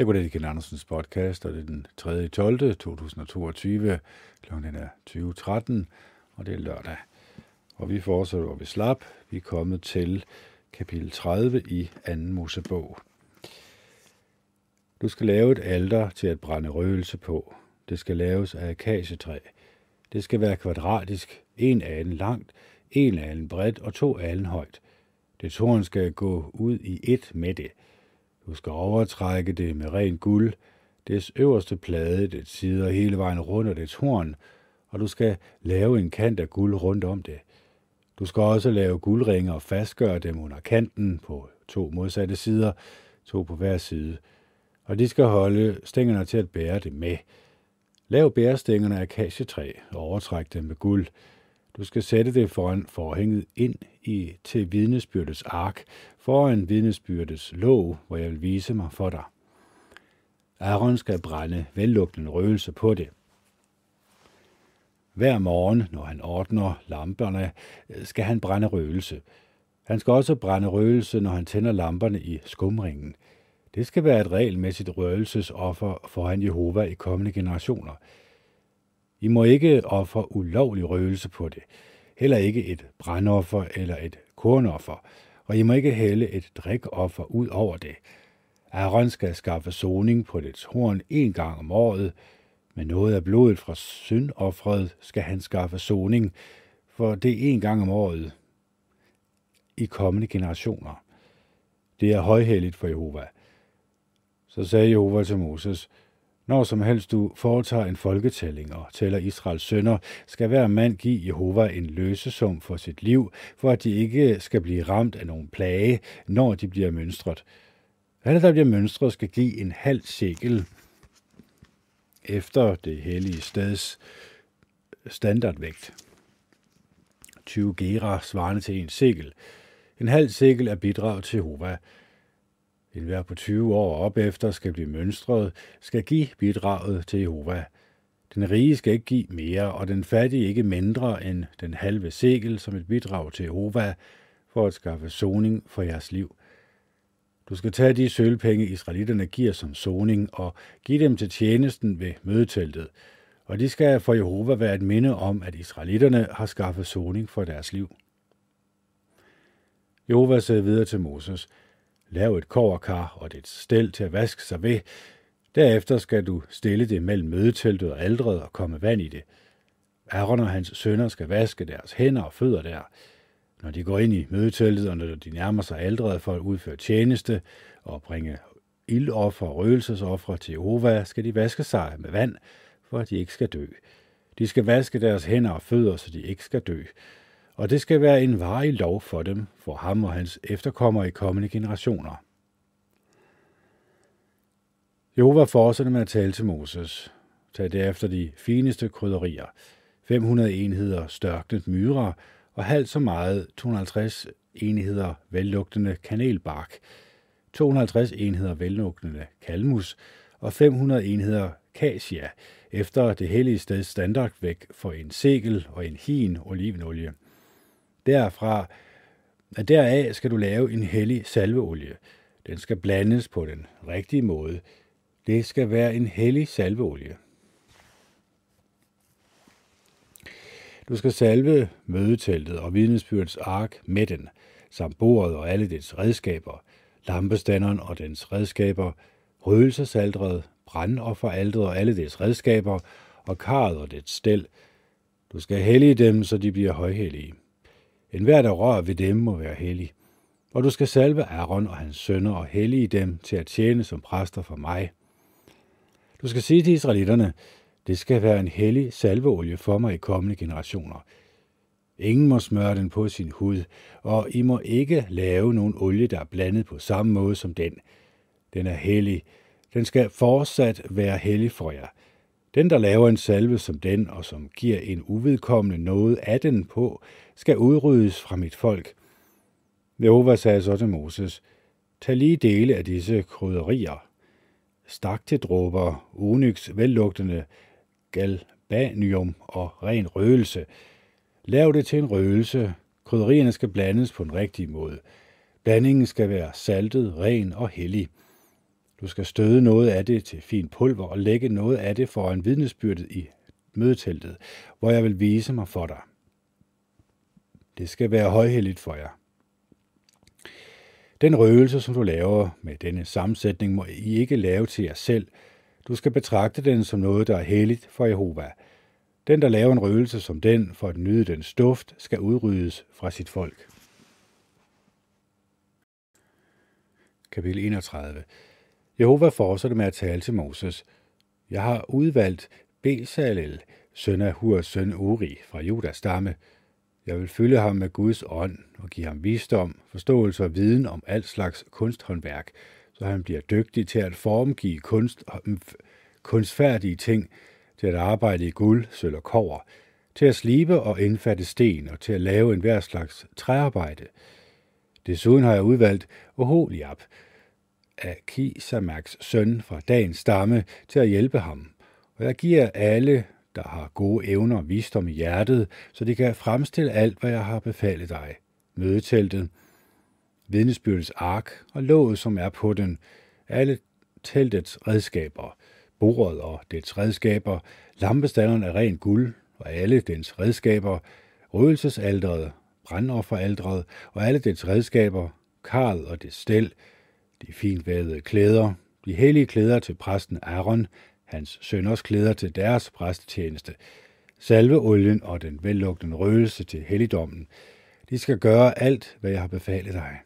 Jeg går det Kjell Andersens podcast, og det er den 3. 12. 2022. Klokken er 20.13, og det er lørdag. Og vi fortsætter, hvor vi slap. Vi er kommet til kapitel 30 i 2. Mosebog. Du skal lave et alter til at brænde røgelse på. Det skal laves af akacetræ. Det skal være kvadratisk, en alen langt, en alen bredt og to alen højt. Det torn skal gå ud i et med det. Du skal overtrække det med ren guld, dets øverste plade, det sider hele vejen rundt og dets horn, og du skal lave en kant af guld rundt om det. Du skal også lave guldringe og fastgøre dem under kanten på to modsatte sider, to på hver side, og de skal holde stængerne til at bære det med. Lav bærestængerne af kasjetræ og overtræk dem med guld. Du skal sætte det foran forhænget ind i til vidnesbyrdets ark, foran vidnesbyrdets låg, hvor jeg vil vise mig for dig. Aaron skal brænde vellugtende røgelse på det. Hver morgen, når han ordner lamperne, øh, skal han brænde røgelse. Han skal også brænde røgelse, når han tænder lamperne i skumringen. Det skal være et regelmæssigt røgelsesoffer foran Jehova i kommende generationer. I må ikke ofre ulovlig røgelse på det, heller ikke et brandoffer eller et kornoffer, og I må ikke hælde et drikoffer ud over det. Aaron skal skaffe soning på dets horn en gang om året. Med noget af blodet fra syndoffret skal han skaffe soning, for det er en gang om året i kommende generationer. Det er højhelligt for Jehova. Så sagde Jehova til Moses, når som helst du foretager en folketælling og tæller Israels sønner, skal hver mand give Jehova en løsesum for sit liv, for at de ikke skal blive ramt af nogen plage, når de bliver mønstret. Alle, der bliver mønstret, skal give en halv sikkel efter det hellige steds standardvægt. 20 gera svarende til en sikkel. En halv sikkel er bidrag til Jehova. En hver på 20 år op efter skal blive mønstret, skal give bidraget til Jehova. Den rige skal ikke give mere, og den fattige ikke mindre end den halve segel som et bidrag til Jehova, for at skaffe soning for jeres liv. Du skal tage de sølvpenge, israelitterne giver som soning, og give dem til tjenesten ved mødeteltet. Og de skal for Jehova være et minde om, at israelitterne har skaffet soning for deres liv. Jehova sagde videre til Moses, Lav et koverkar og dit stel til at vaske sig ved. Derefter skal du stille det mellem mødeteltet og aldret og komme vand i det. Aaron og hans sønner skal vaske deres hænder og fødder der. Når de går ind i mødeteltet, og når de nærmer sig aldret for at udføre tjeneste og bringe ildoffer og røgelsesoffer til Jehova, skal de vaske sig med vand, for at de ikke skal dø. De skal vaske deres hænder og fødder, så de ikke skal dø og det skal være en varig lov for dem, for ham og hans efterkommere i kommende generationer. Jehova fortsætter med at tale til Moses. Tag derefter de fineste krydderier, 500 enheder størknet myrer og halvt så meget 250 enheder vellugtende kanelbark, 250 enheder vellugtende kalmus og 500 enheder kasia, efter det hellige steds standardvægt for en segel og en hin olivenolie – Derfra, deraf skal du lave en hellig salveolie. Den skal blandes på den rigtige måde. Det skal være en hellig salveolie. Du skal salve mødeteltet og vidnesbyrdets ark med den, samt bordet og alle dets redskaber, lampestanderen og dens redskaber, røgelsesaldret, brandofferaldret og alle dets redskaber, og karret og dets stel. Du skal hellige dem, så de bliver højhellige. En hver, der rører ved dem, må være hellig. Og du skal salve Aaron og hans sønner og hellige dem til at tjene som præster for mig. Du skal sige til israelitterne, det skal være en hellig salveolie for mig i kommende generationer. Ingen må smøre den på sin hud, og I må ikke lave nogen olie, der er blandet på samme måde som den. Den er hellig. Den skal fortsat være hellig for jer. Den, der laver en salve som den, og som giver en uvedkommende noget af den på, skal udryddes fra mit folk. Jehova sagde så til Moses, tag lige dele af disse krydderier. Stak til dråber, onyx, vellugtende, galbanium og ren røgelse. Lav det til en røgelse. Krydderierne skal blandes på en rigtig måde. Blandingen skal være saltet, ren og hellig. Du skal støde noget af det til fin pulver og lægge noget af det foran vidnesbyrdet i mødeteltet, hvor jeg vil vise mig for dig. Det skal være højhelligt for jer. Den røgelse, som du laver med denne sammensætning, må I ikke lave til jer selv. Du skal betragte den som noget, der er helligt for Jehova. Den, der laver en røgelse som den, for at nyde den duft, skal udryddes fra sit folk. Kapitel 31 Jehova fortsætter med at tale til Moses. Jeg har udvalgt Bezalel, søn af Hurs søn Uri fra Judas stamme. Jeg vil følge ham med Guds ånd og give ham visdom, forståelse og viden om alt slags kunsthåndværk, så han bliver dygtig til at formgive kunst, kunstfærdige ting, til at arbejde i guld, sølv og kover, til at slibe og indfatte sten og til at lave en hver slags træarbejde. Desuden har jeg udvalgt Oholiab, af Kisamaks søn fra dagens stamme, til at hjælpe ham. Og jeg giver alle, der har gode evner og visdom i hjertet, så de kan fremstille alt, hvad jeg har befalet dig. Mødeteltet, vidnesbyrdets ark og låget, som er på den, alle teltets redskaber, bordet og dets redskaber, lampestanderen af ren guld og alle dens redskaber, røgelsesaldret, brandofferaldret og alle dets redskaber, karl og dets stel, de fint vævede klæder, de hellige klæder til præsten Aaron, hans sønners klæder til deres præstetjeneste, salveolien og den vellugtende røgelse til helligdommen. De skal gøre alt, hvad jeg har befalet dig.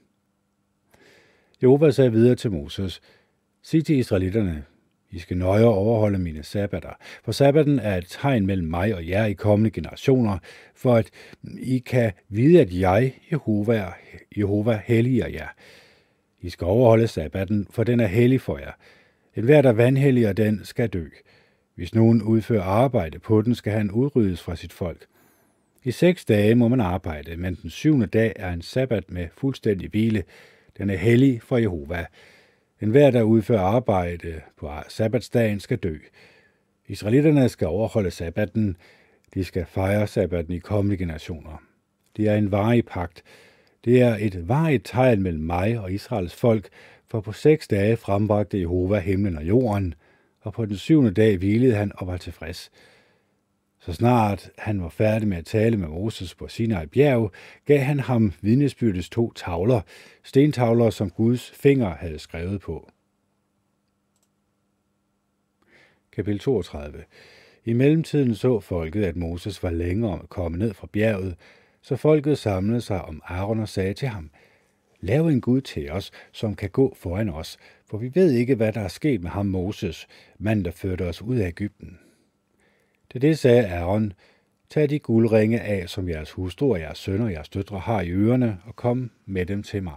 Jehova sagde videre til Moses, Sig til israelitterne, I skal nøje overholde mine sabbater, for sabbaten er et tegn mellem mig og jer i kommende generationer, for at I kan vide, at jeg, Jehova, Jehova helliger jer. I skal overholde sabbaten, for den er hellig for jer. En hver, der vandhelliger den, skal dø. Hvis nogen udfører arbejde på den, skal han udryddes fra sit folk. I seks dage må man arbejde, men den syvende dag er en sabbat med fuldstændig hvile. Den er hellig for Jehova. En hver, der udfører arbejde på sabbatsdagen, skal dø. Israelitterne skal overholde sabbatten. De skal fejre sabbatten i kommende generationer. Det er en varig pagt, det er et varigt tegn mellem mig og Israels folk, for på seks dage frembragte Jehova himlen og jorden, og på den syvende dag hvilede han og var tilfreds. Så snart han var færdig med at tale med Moses på Sinai bjerg, gav han ham vidnesbyrdets to tavler, stentavler, som Guds finger havde skrevet på. Kapitel 32 I mellemtiden så folket, at Moses var længere om at komme ned fra bjerget, så folket samlede sig om Aaron og sagde til ham, Lave en Gud til os, som kan gå foran os, for vi ved ikke, hvad der er sket med ham Moses, mand, der førte os ud af Ægypten. Til det sagde Aaron, Tag de guldringe af, som jeres hustru og jeres sønner og jeres døtre har i ørerne, og kom med dem til mig.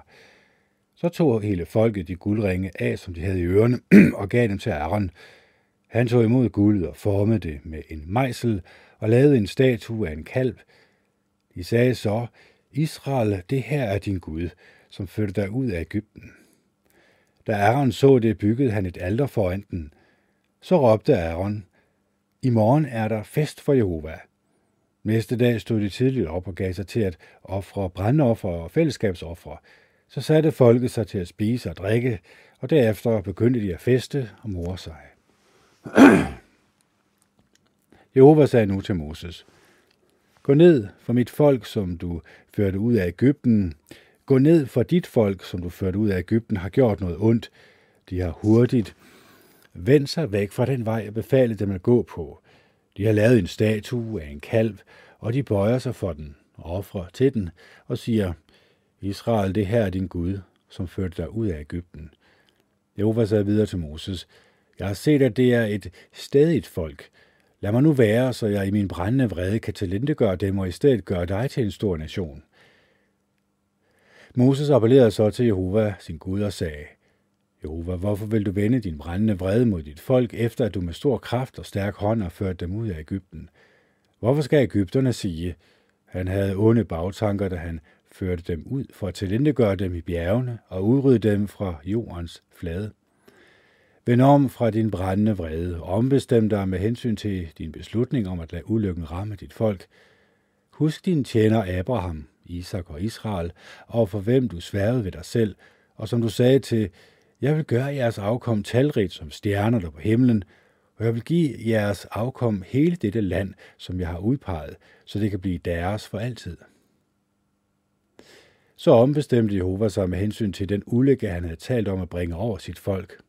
Så tog hele folket de guldringe af, som de havde i ørerne, og gav dem til Aaron. Han tog imod guldet og formede det med en mejsel, og lavede en statue af en kalv, de sagde så, Israel, det her er din Gud, som førte dig ud af Ægypten. Da Aaron så det, byggede han et alter foran den. Så råbte Aaron, i morgen er der fest for Jehova. Næste dag stod de tidligt op og gav sig til at ofre brandoffer og fællesskabsofre. Så satte folket sig til at spise og drikke, og derefter begyndte de at feste og more sig. Jehova sagde nu til Moses, Gå ned for mit folk, som du førte ud af Ægypten. Gå ned for dit folk, som du førte ud af Ægypten, har gjort noget ondt. De har hurtigt vendt sig væk fra den vej, jeg befalede dem at gå på. De har lavet en statue af en kalv, og de bøjer sig for den ofrer offrer til den og siger, Israel, det her er din Gud, som førte dig ud af Ægypten. Jehova sagde videre til Moses, jeg har set, at det er et stedigt folk, Lad mig nu være, så jeg i min brændende vrede kan talentegøre dem og i stedet gøre dig til en stor nation. Moses appellerede så til Jehova, sin Gud, og sagde, Jehova, hvorfor vil du vende din brændende vrede mod dit folk, efter at du med stor kraft og stærk hånd har ført dem ud af Ægypten? Hvorfor skal Ægypterne sige, han havde onde bagtanker, da han førte dem ud for at tilindegøre dem i bjergene og udrydde dem fra jordens flade? Vend om fra din brændende vrede, og ombestem dig med hensyn til din beslutning om at lade ulykken ramme dit folk. Husk din tjener Abraham, Isak og Israel, og for hvem du sværede ved dig selv, og som du sagde til Jeg vil gøre jeres afkom talrigt som stjerner der på himlen, og jeg vil give jeres afkom hele dette land, som jeg har udpeget, så det kan blive deres for altid. Så ombestemte Jehova sig med hensyn til den ulykke, han havde talt om at bringe over sit folk.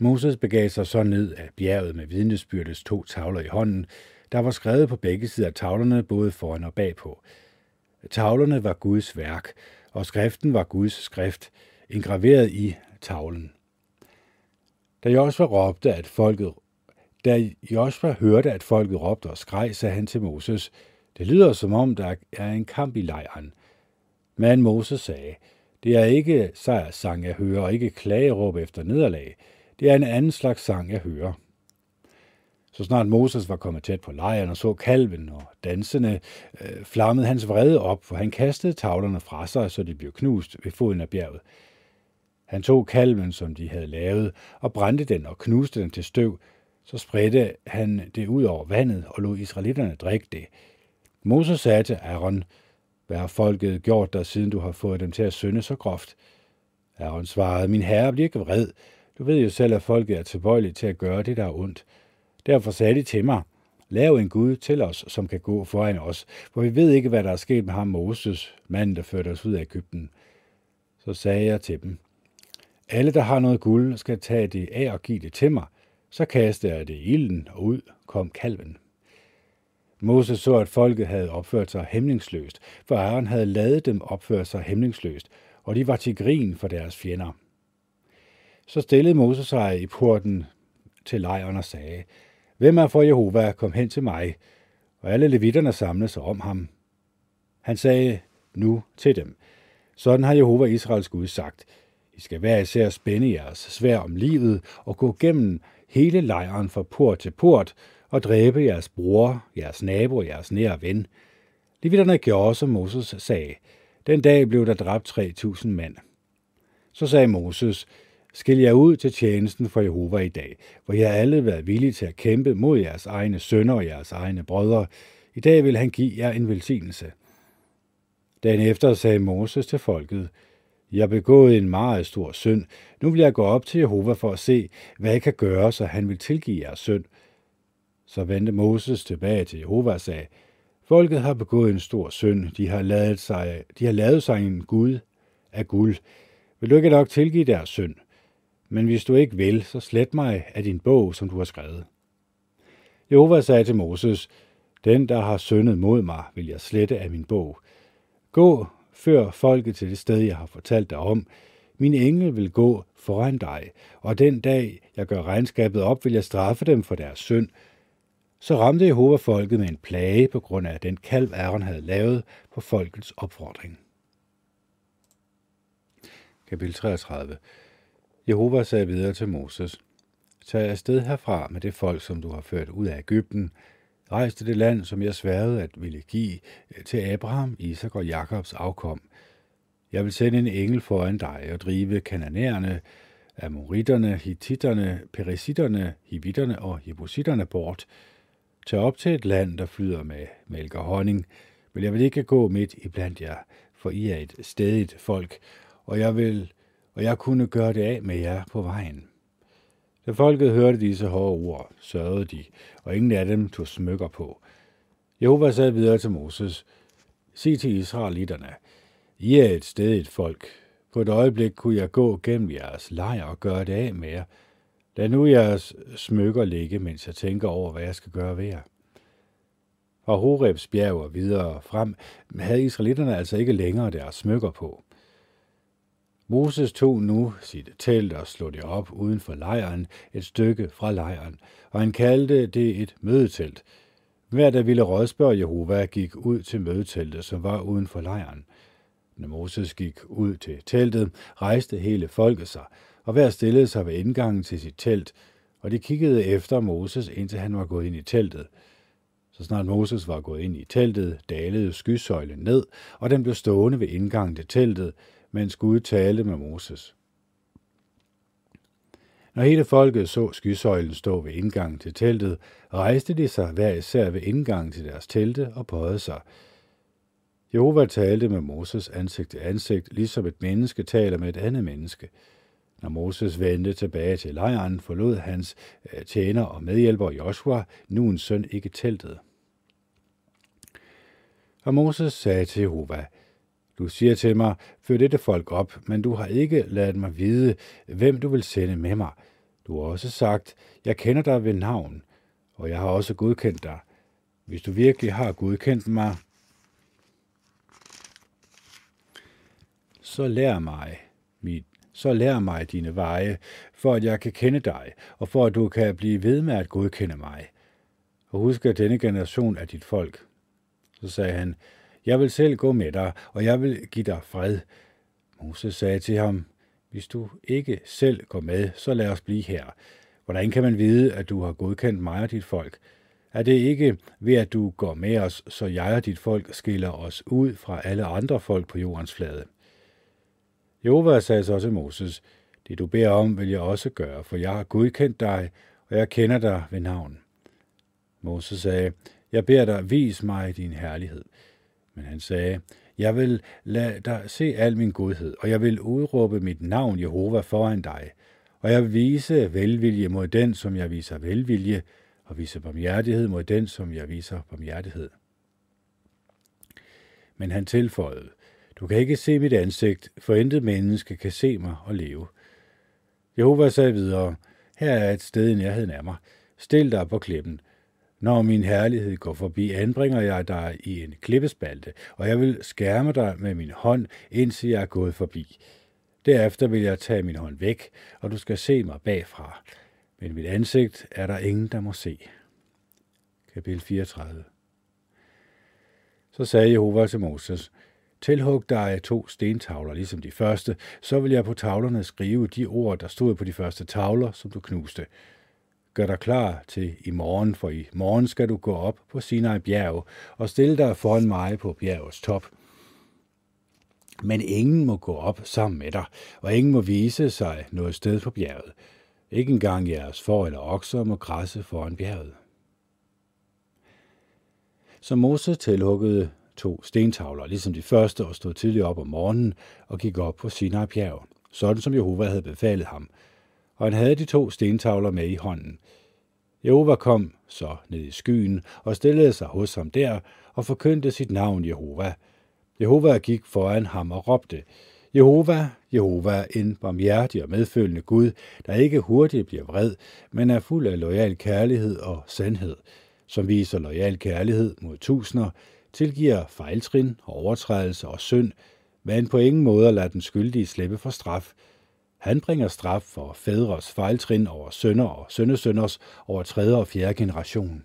Moses begav sig så ned af bjerget med vidnesbyrdets to tavler i hånden. Der var skrevet på begge sider af tavlerne, både foran og bagpå. Tavlerne var Guds værk, og skriften var Guds skrift, engraveret i tavlen. Da Josva råbte, at folket da Josva hørte, at folket råbte og skreg, sagde han til Moses, det lyder som om, der er en kamp i lejren. Men Moses sagde, det er ikke sejrssang, jeg hører, og ikke klageråb efter nederlag. Det er en anden slags sang, jeg hører. Så snart Moses var kommet tæt på lejren og så kalven og dansende, øh, flammede hans vrede op, for han kastede tavlerne fra sig, så de blev knust ved foden af bjerget. Han tog kalven, som de havde lavet, og brændte den og knuste den til støv. Så spredte han det ud over vandet og lod israelitterne drikke det. Moses sagde til Aaron, hvad har folket gjort dig, siden du har fået dem til at synde så groft? Aaron svarede, min herre, bliver ikke vred. Du ved jo selv, at folket er tilbøjelige til at gøre det, der er ondt. Derfor sagde de til mig, lav en Gud til os, som kan gå foran os, for vi ved ikke, hvad der er sket med ham Moses, manden, der førte os ud af Ægypten. Så sagde jeg til dem, alle, der har noget guld, skal tage det af og give det til mig. Så kastede jeg det i ilden, og ud kom kalven. Moses så, at folket havde opført sig hemningsløst, for Aaron havde lavet dem opføre sig hemningsløst, og de var til grin for deres fjender. Så stillede Moses sig i porten til lejren og sagde, Hvem er for Jehova, kom hen til mig. Og alle levitterne samlede sig om ham. Han sagde nu til dem, sådan har Jehova Israels Gud sagt, I skal hver især spænde jeres svær om livet og gå gennem hele lejren fra port til port og dræbe jeres bror, jeres nabo og jeres nære ven. Levitterne gjorde, som Moses sagde. Den dag blev der dræbt 3.000 mænd. Så sagde Moses, Skil jer ud til tjenesten for Jehova i dag, hvor jeg alle været villige til at kæmpe mod jeres egne sønner og jeres egne brødre. I dag vil han give jer en velsignelse. Dagen efter sagde Moses til folket, jeg begået en meget stor synd. Nu vil jeg gå op til Jehova for at se, hvad jeg kan gøre, så han vil tilgive jeres synd. Så vendte Moses tilbage til Jehova og sagde, Folket har begået en stor synd. De har lavet sig, de har lavet sig en Gud af guld. Vil du ikke nok tilgive deres synd? Men hvis du ikke vil, så slet mig af din bog, som du har skrevet. Jehova sagde til Moses, den, der har syndet mod mig, vil jeg slette af min bog. Gå, før folket til det sted, jeg har fortalt dig om. Min engel vil gå foran dig, og den dag, jeg gør regnskabet op, vil jeg straffe dem for deres synd. Så ramte Jehova folket med en plage på grund af den kalv, Aaron havde lavet på folkets opfordring. Kapitel 33 Jehova sagde videre til Moses, Tag afsted herfra med det folk, som du har ført ud af Ægypten. Rejs til det land, som jeg sværede at ville give øh, til Abraham, Isak og Jakobs afkom. Jeg vil sende en engel foran dig og drive kananæerne, amoritterne, hititterne, perisitterne, hivitterne og jebusitterne bort. Tag op til et land, der flyder med mælk og honning, men jeg vil ikke gå midt i blandt jer, for I er et stedigt folk, og jeg vil og jeg kunne gøre det af med jer på vejen. Da folket hørte disse hårde ord, sørgede de, og ingen af dem tog smykker på. Jehova sagde videre til Moses, Sig til israelitterne, I er et stedigt folk. På et øjeblik kunne jeg gå gennem jeres lejr og gøre det af med jer. Lad nu jeres smykker ligge, mens jeg tænker over, hvad jeg skal gøre ved jer. Fra Horebs bjerg og videre frem havde israelitterne altså ikke længere deres smykker på. Moses tog nu sit telt og slog det op uden for lejren, et stykke fra lejren, og han kaldte det et mødetelt. Hver, der ville rådspørge Jehova, gik ud til mødeteltet, som var uden for lejren. Når Moses gik ud til teltet, rejste hele folket sig, og hver stillede sig ved indgangen til sit telt, og de kiggede efter Moses, indtil han var gået ind i teltet. Så snart Moses var gået ind i teltet, dalede skysøjlen ned, og den blev stående ved indgangen til teltet, mens Gud talte med Moses. Når hele folket så skysøjlen stå ved indgangen til teltet, rejste de sig hver især ved indgangen til deres telte og bøjede sig. Jehova talte med Moses ansigt til ansigt, ligesom et menneske taler med et andet menneske. Når Moses vendte tilbage til lejren, forlod hans øh, tjener og medhjælper Joshua, nu en søn, ikke teltet. Og Moses sagde til Jehova, du siger til mig, før dette folk op, men du har ikke ladet mig vide, hvem du vil sende med mig. Du har også sagt, jeg kender dig ved navn, og jeg har også godkendt dig. Hvis du virkelig har godkendt mig, så lær mig, mit, så lær mig dine veje, for at jeg kan kende dig, og for at du kan blive ved med at godkende mig. Og husk, at denne generation er dit folk. Så sagde han, jeg vil selv gå med dig, og jeg vil give dig fred. Moses sagde til ham, hvis du ikke selv går med, så lad os blive her. Hvordan kan man vide, at du har godkendt mig og dit folk? Er det ikke ved, at du går med os, så jeg og dit folk skiller os ud fra alle andre folk på jordens flade? Jehova sagde så til Moses, det du beder om, vil jeg også gøre, for jeg har godkendt dig, og jeg kender dig ved navn. Moses sagde, jeg beder dig, vis mig din herlighed. Men han sagde, jeg vil lade dig se al min godhed, og jeg vil udråbe mit navn Jehova foran dig, og jeg vil vise velvilje mod den, som jeg viser velvilje, og vise barmhjertighed mod den, som jeg viser barmhjertighed. Men han tilføjede, du kan ikke se mit ansigt, for intet menneske kan se mig og leve. Jehova sagde videre, her er et sted i nærheden af mig. Stil dig på klippen. Når min herlighed går forbi, anbringer jeg dig i en klippespalte, og jeg vil skærme dig med min hånd, indtil jeg er gået forbi. Derefter vil jeg tage min hånd væk, og du skal se mig bagfra. Men mit ansigt er der ingen, der må se. Kapitel 34 Så sagde Jehova til Moses, Tilhug dig to stentavler, ligesom de første, så vil jeg på tavlerne skrive de ord, der stod på de første tavler, som du knuste. Gør dig klar til i morgen, for i morgen skal du gå op på Sinai bjerg og stille dig foran mig på bjergets top. Men ingen må gå op sammen med dig, og ingen må vise sig noget sted på bjerget. Ikke engang jeres får eller okser må græsse foran bjerget. Så Moses tilhuggede to stentavler, ligesom de første, og stod tidligt op om morgenen og gik op på Sinai bjerg, sådan som Jehova havde befalet ham. Og han havde de to stentavler med i hånden. Jehova kom så ned i skyen og stillede sig hos ham der og forkyndte sit navn Jehova. Jehova gik foran ham og råbte, Jehova, Jehova, en barmhjertig og medfølende Gud, der ikke hurtigt bliver vred, men er fuld af lojal kærlighed og sandhed, som viser lojal kærlighed mod tusinder, tilgiver fejltrin og overtrædelse og synd, men på ingen måde lader den skyldige slippe for straf. Han bringer straf for fædres fejltrin over sønner og sønnesønders over tredje og fjerde generation.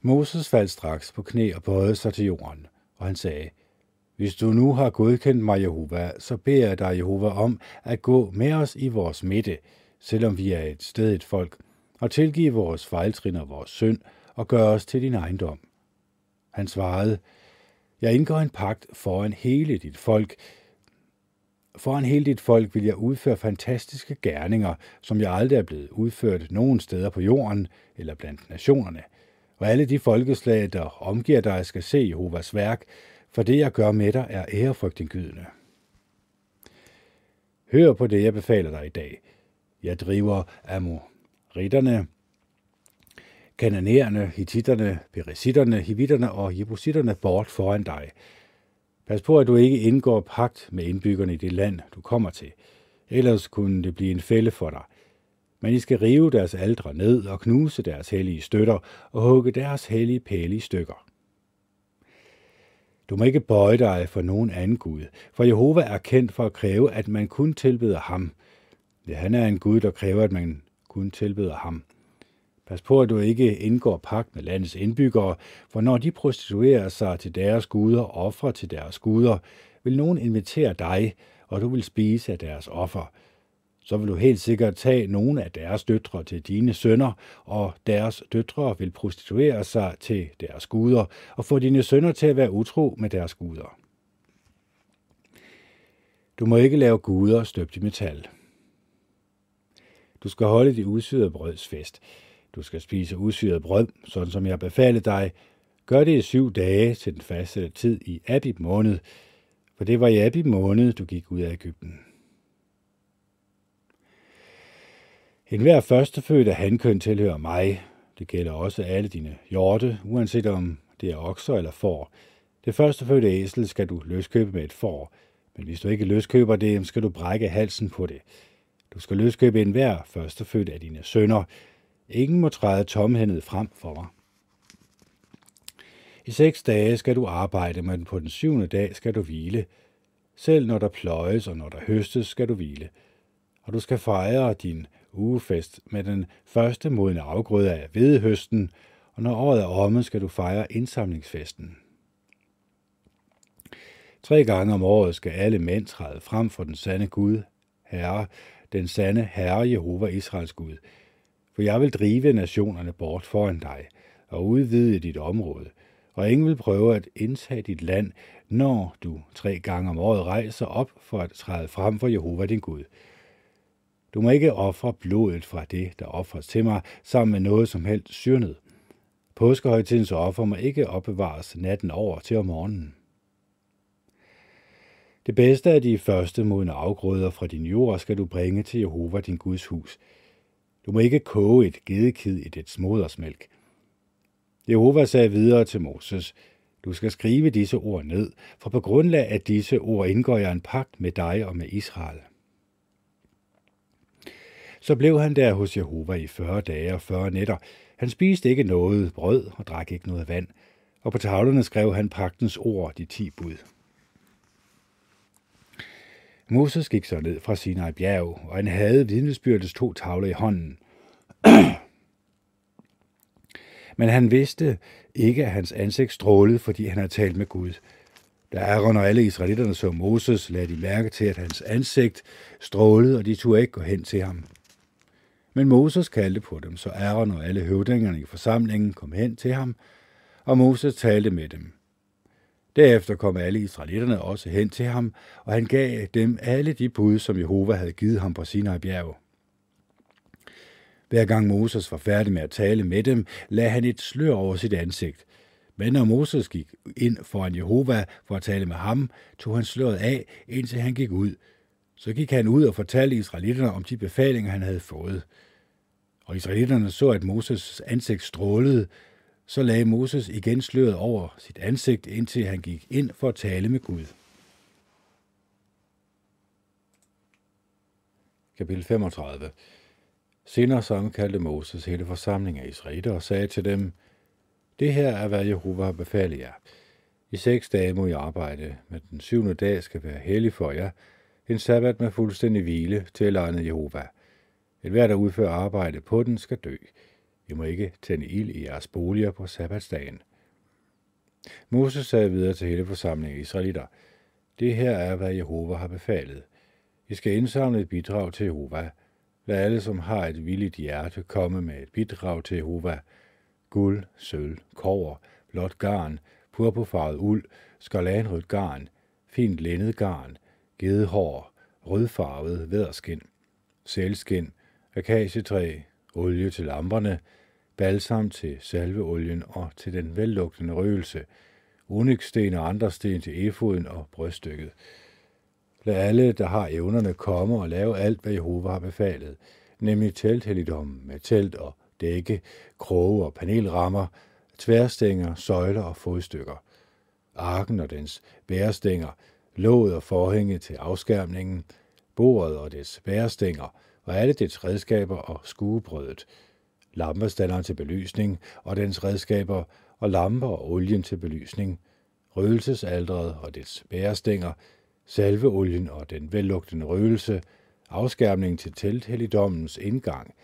Moses faldt straks på knæ og bøjede sig til jorden, og han sagde, Hvis du nu har godkendt mig, Jehova, så beder jeg dig, Jehova, om at gå med os i vores midte, selvom vi er et stedigt folk, og tilgive vores fejltrin og vores synd, og gør os til din ejendom. Han svarede, jeg indgår en pagt foran hele dit folk. Foran hele dit folk vil jeg udføre fantastiske gerninger, som jeg aldrig er blevet udført nogen steder på jorden eller blandt nationerne. Og alle de folkeslag, der omgiver dig, skal se Jehovas værk, for det jeg gør med dig er ærefrygtindgydende. Hør på det, jeg befaler dig i dag. Jeg driver amoritterne, kananæerne, hititterne, perisitterne, hivitterne og jebusitterne bort foran dig. Pas på, at du ikke indgår pagt med indbyggerne i det land, du kommer til. Ellers kunne det blive en fælde for dig. Men I skal rive deres aldre ned og knuse deres hellige støtter og hugge deres hellige pæle i stykker. Du må ikke bøje dig for nogen anden Gud, for Jehova er kendt for at kræve, at man kun tilbeder ham. Ja, han er en Gud, der kræver, at man kun tilbeder ham. Pas på, at du ikke indgår pagt med landets indbyggere, for når de prostituerer sig til deres guder og offrer til deres guder, vil nogen invitere dig, og du vil spise af deres offer. Så vil du helt sikkert tage nogle af deres døtre til dine sønner, og deres døtre vil prostituere sig til deres guder, og få dine sønner til at være utro med deres guder. Du må ikke lave guder støbt i metal. Du skal holde de udsyrede brøds fest. Du skal spise udsyret brød, sådan som jeg befaler dig. Gør det i syv dage til den faste tid i Abib måned, for det var i Abib måned, du gik ud af Ægypten. En hver førstefødt af hankøn tilhører mig. Det gælder også alle dine hjorte, uanset om det er okser eller får. Det førstefødte æsel skal du løskøbe med et får, men hvis du ikke løskøber det, skal du brække halsen på det. Du skal løskøbe enhver førstefødt af dine sønner. Ingen må træde tomhændet frem for mig. I seks dage skal du arbejde, men på den syvende dag skal du hvile. Selv når der pløjes og når der høstes, skal du hvile. Og du skal fejre din ugefest med den første modne afgrøde af hvedehøsten, og når året er omme, skal du fejre indsamlingsfesten. Tre gange om året skal alle mænd træde frem for den sande Gud, Herre, den sande Herre Jehova Israels Gud. For jeg vil drive nationerne bort foran dig og udvide dit område, og ingen vil prøve at indtage dit land, når du tre gange om året rejser op for at træde frem for Jehova din Gud. Du må ikke ofre blodet fra det, der offres til mig, sammen med noget som helst syrnet. Påskehøjtidens offer må ikke opbevares natten over til om morgenen. Det bedste af de første modne afgrøder fra din jord skal du bringe til Jehova din Guds hus. Du må ikke koge et gedekid i dets modersmælk. Jehova sagde videre til Moses, du skal skrive disse ord ned, for på grundlag af disse ord indgår jeg en pagt med dig og med Israel. Så blev han der hos Jehova i 40 dage og 40 nætter. Han spiste ikke noget brød og drak ikke noget vand, og på tavlerne skrev han pagtens ord, de ti bud. Moses gik så ned fra Sinai bjerg, og han havde vidnesbyrdets to tavler i hånden. Men han vidste ikke, at hans ansigt strålede, fordi han havde talt med Gud. Da Aaron og alle israelitterne så Moses, lagde de mærke til, at hans ansigt strålede, og de turde ikke gå hen til ham. Men Moses kaldte på dem, så Aaron og alle høvdingerne i forsamlingen kom hen til ham, og Moses talte med dem. Derefter kom alle israelitterne også hen til ham, og han gav dem alle de bud, som Jehova havde givet ham på Sinai bjerg. Hver gang Moses var færdig med at tale med dem, lagde han et slør over sit ansigt. Men når Moses gik ind foran Jehova for at tale med ham, tog han sløret af, indtil han gik ud. Så gik han ud og fortalte israelitterne om de befalinger, han havde fået. Og israelitterne så, at Moses ansigt strålede, så lagde Moses igen sløret over sit ansigt, indtil han gik ind for at tale med Gud. Kapitel 35 Senere sammenkaldte Moses hele forsamlingen af israelitter og sagde til dem, Det her er, hvad Jehova har befalet jer. I seks dage må I arbejde, men den syvende dag skal være hellig for jer, en sabbat med fuldstændig hvile til egnet Jehova. Et hver, der udfører arbejde på den, skal dø. I må ikke tænde ild i jeres boliger på sabbatsdagen. Moses sagde videre til hele forsamlingen israelitter, Det her er, hvad Jehova har befalet. I skal indsamle et bidrag til Jehova. Lad alle, som har et villigt hjerte, komme med et bidrag til Jehova. Guld, sølv, kover, blåt garn, purpurfarvet uld, skarlanrødt garn, fint lændet garn, gedehår, rødfarvet væderskin, sælskin, akacietræ, olie til lamperne, balsam til salveolien og til den vellugtende røgelse, onyxsten og andre sten til efoden og bryststykket. Lad alle, der har evnerne, komme og lave alt, hvad Jehova har befalet, nemlig telthelligdommen med telt og dække, kroge og panelrammer, tværstænger, søjler og fodstykker. Arken og dens bærestænger, låget og forhænge til afskærmningen, bordet og dets bærestænger og alle dets redskaber og skuebrødet, lampestanderen til belysning og dens redskaber og lamper og olien til belysning, røgelsesaldret og dets bærestænger, salveolien og den vellugtende røgelse, afskærmning til telthelligdommens indgang,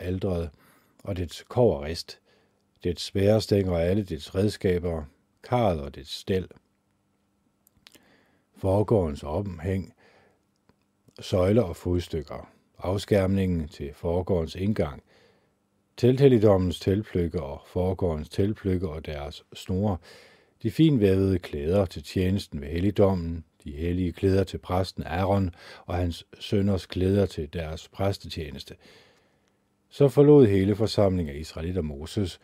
aldret og dets koverrist, dets bærestænger og alle dets redskaber, karret og dets stel, forgårdens ophæng, søjler og fodstykker, afskærmningen til foregårdens indgang, telthelligdommens teltpløkker og foregårdens teltpløkker og deres snore, de finvævede klæder til tjenesten ved helligdommen, de hellige klæder til præsten Aaron og hans sønners klæder til deres præstetjeneste. Så forlod hele forsamlingen af Israelit og Moses,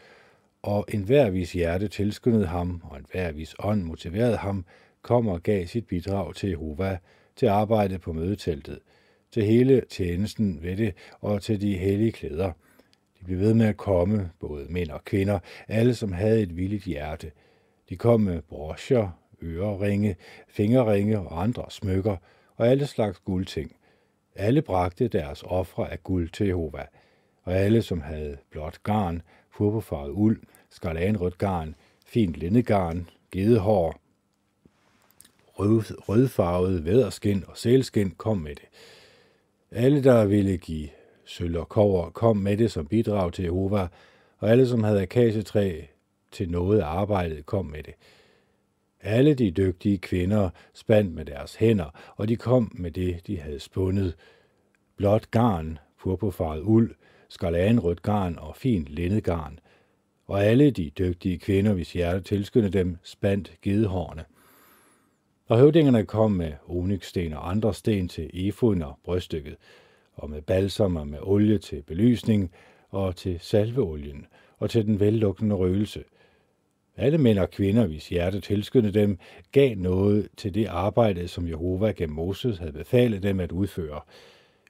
og enhver vis hjerte tilskyndede ham, og enhver vis ånd motiverede ham, kom og gav sit bidrag til Jehova, til arbejde på mødeteltet, til hele tjenesten ved det og til de hellige klæder. De blev ved med at komme, både mænd og kvinder, alle som havde et villigt hjerte. De kom med broscher, øreringe, fingerringe og andre smykker, og alle slags guldting. Alle bragte deres ofre af guld til Jehova, og alle, som havde blåt garn, purpurfarvet uld, skarlagenrødt garn, fint lindegarn, gedehår, rød, rødfarvet væderskin og sælskin kom med det. Alle, der ville give sølv og kover, kom med det som bidrag til Jehova, og alle, som havde akacietræ til noget af arbejdet, kom med det. Alle de dygtige kvinder spandt med deres hænder, og de kom med det, de havde spundet. Blåt garn, purpurfarvet uld, skarlagenrødt garn og fint lindegarn. Og alle de dygtige kvinder, hvis hjerte tilskyndede dem, spandt gedehårene. Og høvdingerne kom med onyxsten og andre sten til efoden og bryststykket, og med balsamer med olie til belysning og til salveolien og til den vellukkende røgelse – alle mænd og kvinder, hvis hjerte tilskyndede dem, gav noget til det arbejde, som Jehova gennem Moses havde befalet dem at udføre.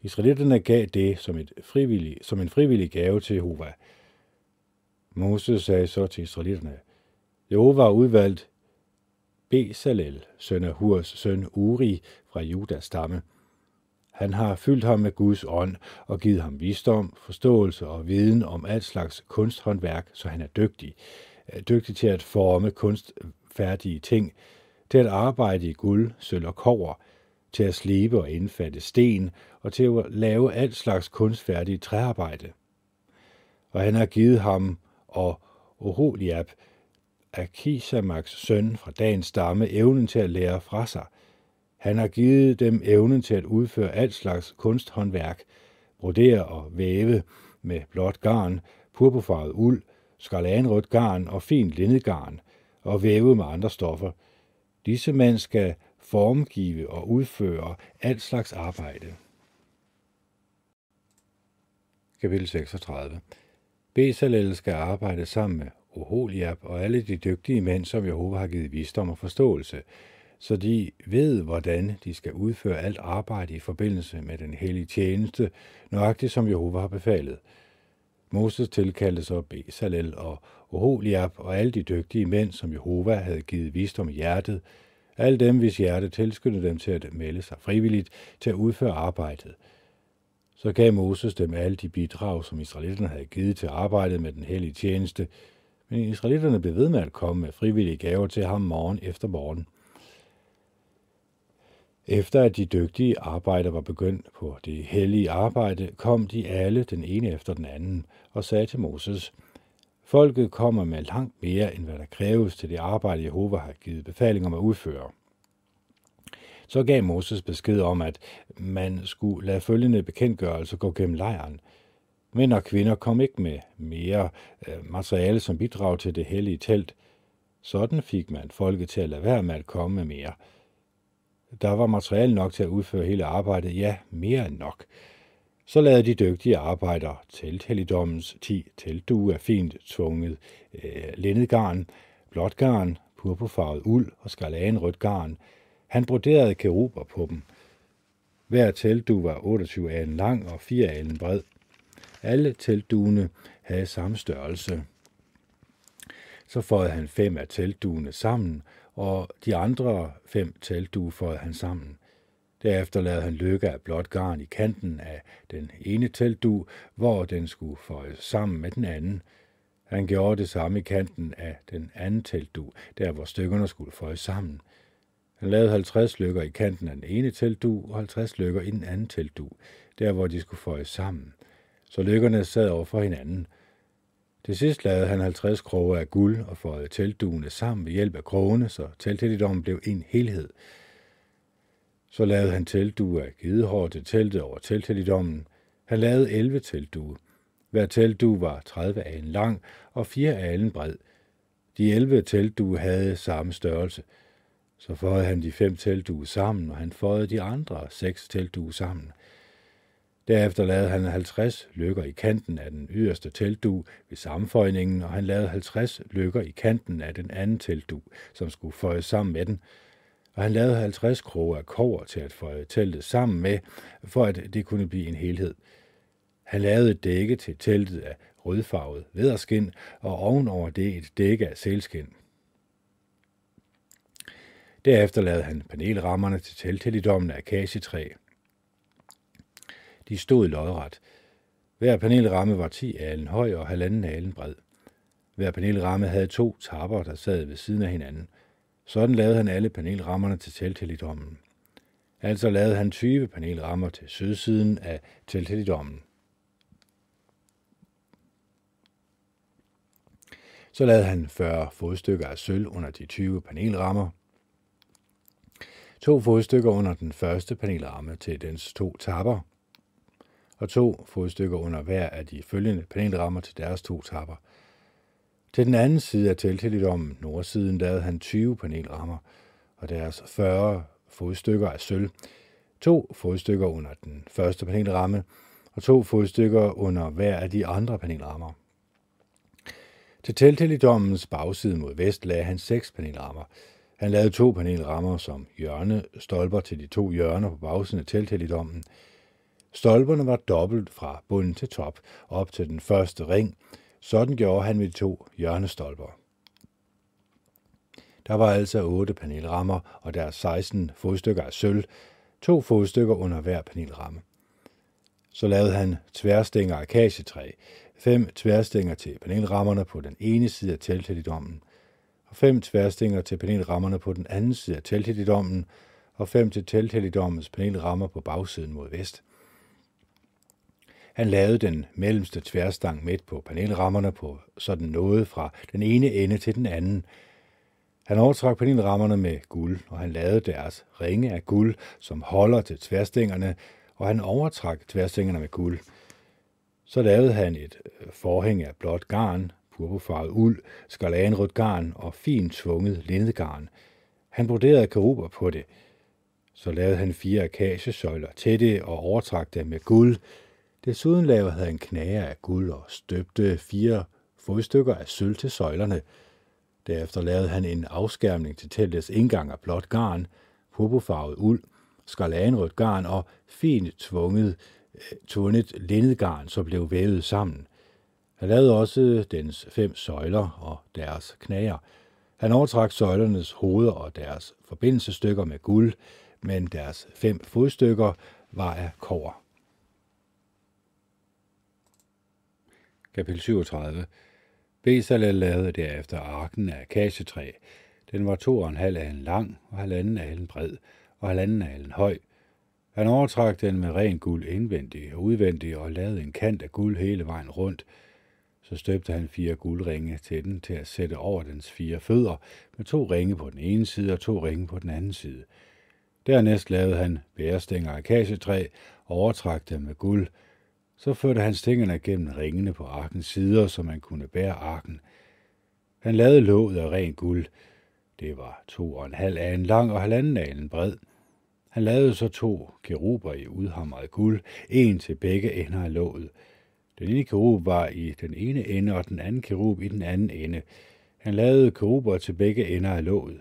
Israelitterne gav det som, et frivillig, som en frivillig gave til Jehova. Moses sagde så til israelitterne, Jehova har udvalgt Bezalel, søn af Hurs søn Uri fra Judas stamme. Han har fyldt ham med Guds ånd og givet ham visdom, forståelse og viden om alt slags kunsthåndværk, så han er dygtig øh, dygtig til at forme kunstfærdige ting, til at arbejde i guld, sølv og kover, til at slibe og indfatte sten og til at lave alt slags kunstfærdige træarbejde. Og han har givet ham og Oholiab, Akisamaks søn fra dagens stamme, evnen til at lære fra sig. Han har givet dem evnen til at udføre alt slags kunsthåndværk, brodere og væve med blåt garn, purpurfarvet uld, skarlagenrødt garn og fint lindegarn og væve med andre stoffer. Disse mænd skal formgive og udføre alt slags arbejde. Kapitel 36 Bezalel skal arbejde sammen med Oholiab og alle de dygtige mænd, som Jehova har givet visdom og forståelse, så de ved, hvordan de skal udføre alt arbejde i forbindelse med den hellige tjeneste, nøjagtigt som Jehova har befalet – Moses tilkaldte så Bezalel og Oholiab og alle de dygtige mænd, som Jehova havde givet visdom i hjertet, alle dem, hvis hjerte tilskyndede dem til at melde sig frivilligt til at udføre arbejdet. Så gav Moses dem alle de bidrag, som israelitterne havde givet til arbejdet med den hellige tjeneste, men israelitterne blev ved med at komme med frivillige gaver til ham morgen efter morgen. Efter at de dygtige arbejdere var begyndt på det hellige arbejde, kom de alle den ene efter den anden og sagde til Moses, Folket kommer med langt mere, end hvad der kræves til det arbejde, Jehova har givet befaling om at udføre. Så gav Moses besked om, at man skulle lade følgende bekendtgørelse gå gennem lejren. Mænd og kvinder kom ikke med mere øh, materiale som bidrag til det hellige telt. Sådan fik man folket til at lade være med at komme med mere – der var materiale nok til at udføre hele arbejdet, ja, mere end nok. Så lavede de dygtige arbejdere telthelligdommens 10 teltdue af fint tvunget øh, linnedgarn, blåt garn, purpurfarvet uld og skarlagenrødt garn. Han broderede keruber på dem. Hver teltdue var 28 alen lang og 4 alen bred. Alle teltduene havde samme størrelse. Så fåede han fem af teltduene sammen og de andre fem teltduer fåede han sammen. Derefter lavede han lykke af blåt garn i kanten af den ene teltdu, hvor den skulle føjes sammen med den anden. Han gjorde det samme i kanten af den anden teltdu, der hvor stykkerne skulle føjes sammen. Han lavede 50 lykker i kanten af den ene teltdu og 50 lykker i den anden teltdu, der hvor de skulle føjes sammen. Så lykkerne sad over for hinanden – til sidst lavede han 50 kroge af guld og fåede teltduene sammen ved hjælp af krogene, så telthelligdommen blev en helhed. Så lavede han teltduer af gedehår til teltet over telthelligdommen. Han lavede 11 teltduer. Hver teltdue var 30 alen lang og 4 alen bred. De 11 teltduer havde samme størrelse. Så fåede han de fem teltduer sammen, og han fåede de andre seks teltduer sammen. Derefter lavede han 50 lykker i kanten af den yderste teltdu ved sammenføjningen, og han lavede 50 lykker i kanten af den anden teltdu, som skulle føjes sammen med den. Og han lavede 50 kroge af kover til at føje teltet sammen med, for at det kunne blive en helhed. Han lavede et dække til teltet af rødfarvet vederskin, og ovenover det et dække af selskin. Derefter lavede han panelrammerne til telthelligdommen af akacietræ. De stod lodret. Hver panelramme var 10 alen høj og halvanden alen bred. Hver panelramme havde to tapper, der sad ved siden af hinanden. Sådan lavede han alle panelrammerne til telthelligdommen. Altså lavede han 20 panelrammer til sydsiden af telthelligdommen. Så lavede han 40 fodstykker af sølv under de 20 panelrammer. To fodstykker under den første panelramme til dens to tapper, og to fodstykker under hver af de følgende panelrammer til deres to tapper. Til den anden side af telthelligdommen, nordsiden, lavede han 20 panelrammer og deres 40 fodstykker af sølv, to fodstykker under den første panelramme og to fodstykker under hver af de andre panelrammer. Til telthelligdommens bagside mod vest lagde han seks panelrammer. Han lavede to panelrammer som hjørnestolper til de to hjørner på bagsiden af telthelligdommen, Stolperne var dobbelt fra bund til top, op til den første ring. Sådan gjorde han med de to hjørnestolper. Der var altså otte panelrammer og der 16 fodstykker af sølv, to fodstykker under hver panelramme. Så lavede han tværstænger af kagetræ, fem tværstænger til panelrammerne på den ene side af telthelligdommen, og fem tværstænger til panelrammerne på den anden side af telthelligdommen, og fem til telthelligdommens panelrammer på bagsiden mod vest. Han lavede den mellemste tværstang midt på panelrammerne på sådan noget fra den ene ende til den anden. Han overtrak panelrammerne med guld, og han lavede deres ringe af guld, som holder til tværstængerne, og han overtrak tværstængerne med guld. Så lavede han et øh, forhæng af blåt garn, purpurfarvet uld, skalanrødt garn og fint tvunget lindegarn. Han broderede keruber på det. Så lavede han fire akaciesøjler til det og overtrak dem med guld, Desuden lavede han knager af guld og støbte fire fodstykker af sølv til søjlerne. Derefter lavede han en afskærmning til teltets indgang af blåt garn, purpurfarvet uld, skarlagenrødt garn og fint tvunget, øh, linnedgarn, som blev vævet sammen. Han lavede også dens fem søjler og deres knager. Han overtrak søjlernes hoveder og deres forbindelsestykker med guld, men deres fem fodstykker var af kover. Kapitel 37 Bezalel lavede derefter arken af akacietræ. Den var to og en halv alen lang og halvanden alen bred og halvanden alen høj. Han overtrak den med ren guld indvendig og udvendig og lavede en kant af guld hele vejen rundt. Så støbte han fire guldringe til den til at sætte over dens fire fødder med to ringe på den ene side og to ringe på den anden side. Dernæst lavede han bærestænger af kassetræ og overtrak dem med guld, så førte han stængerne gennem ringene på arkens sider, så man kunne bære arken. Han lavede låget af ren guld. Det var to og en halv alen lang og halvanden alen bred. Han lavede så to keruber i udhamret guld, en til begge ender af låget. Den ene kerub var i den ene ende, og den anden kerub i den anden ende. Han lavede keruber til begge ender af låget.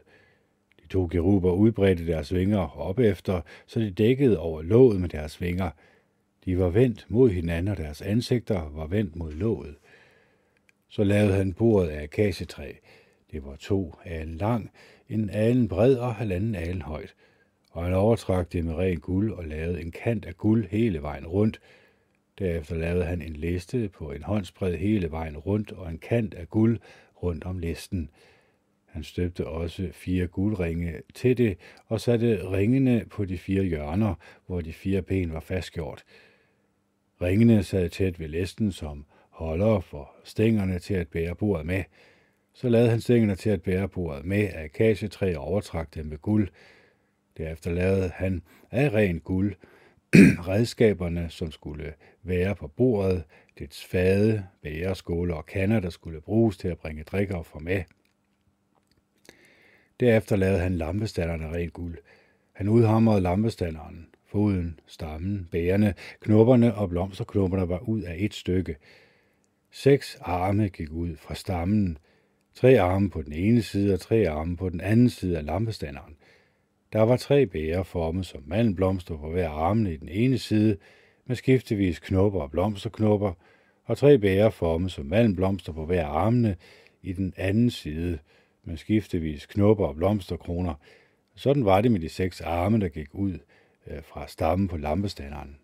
De to keruber udbredte deres vinger op efter, så de dækkede over låget med deres vinger – de var vendt mod hinanden, og deres ansigter var vendt mod låget. Så lavede han bordet af akacetræ. Det var to alen lang, en alen bred og halvanden alen højt. Og han overtrak det med ren guld og lavede en kant af guld hele vejen rundt. Derefter lavede han en liste på en håndsbred hele vejen rundt og en kant af guld rundt om listen. Han støbte også fire guldringe til det og satte ringene på de fire hjørner, hvor de fire ben var fastgjort. Ringene sad tæt ved læsten som holder for stængerne til at bære bordet med. Så lavede han stængerne til at bære bordet med af akacietræ og overtrak dem med guld. Derefter lavede han af ren guld redskaberne, som skulle være på bordet, dets fade, bære, skåle og kander, der skulle bruges til at bringe drikker fra med. Derefter lavede han lampestanderne af ren guld. Han udhamrede lampestanderen foden, stammen, bærene, knopperne og blomsterknopperne var ud af et stykke. Seks arme gik ud fra stammen, tre arme på den ene side og tre arme på den anden side af lampestanderen. Der var tre bæger formet som mandblomster på hver arme i den ene side, med skiftevis knopper og blomsterknopper, og tre bæger formet som mandblomster på hver armene i den anden side, med skiftevis knopper og blomsterkroner. Sådan var det med de seks arme, der gik ud Øh, fra stammen på lampestanderen.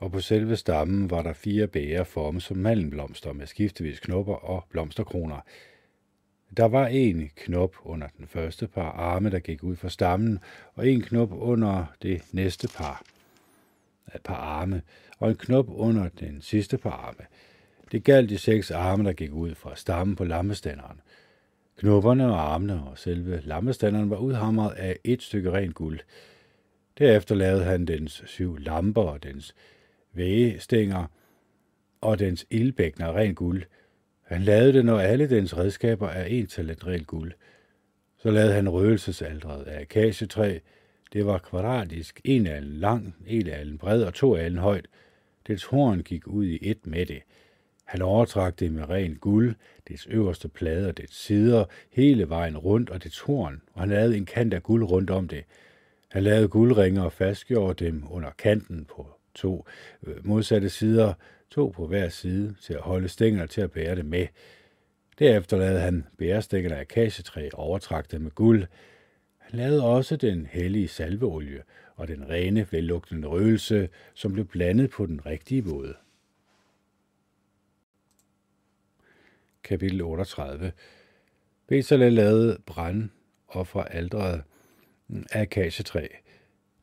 Og på selve stammen var der fire bæger formet som malmblomster med skiftevis knopper og blomsterkroner. Der var en knop under den første par arme, der gik ud fra stammen, og en knop under det næste par, par arme, og en knop under den sidste par arme. Det galt de seks arme, der gik ud fra stammen på lammestanderen. Knopperne og armene og selve lammestanderen var udhamret af et stykke rent guld. Derefter lavede han dens syv lamper og dens vægestænger og dens ildbækner rent guld. Han lavede det, når alle dens redskaber er en talent rent guld. Så lavede han røgelsesaldret af akacietræ. Det var kvadratisk, en alen lang, en alen bred og to alen højt. Dets horn gik ud i et med det. Han overtrak det med rent guld, dets øverste plade og dets sider, hele vejen rundt og dets horn, og han lavede en kant af guld rundt om det. Han lavede guldringer og fastgjorde dem under kanten på to øh, modsatte sider, to på hver side, til at holde stængerne til at bære det med. Derefter lavede han bærestængerne af akacietræ og overtrak dem med guld. Han lavede også den hellige salveolie og den rene, vellugtende røgelse, som blev blandet på den rigtige måde. Kapitel 38 Bezalel lavede brand og fra aldret af akacietræ.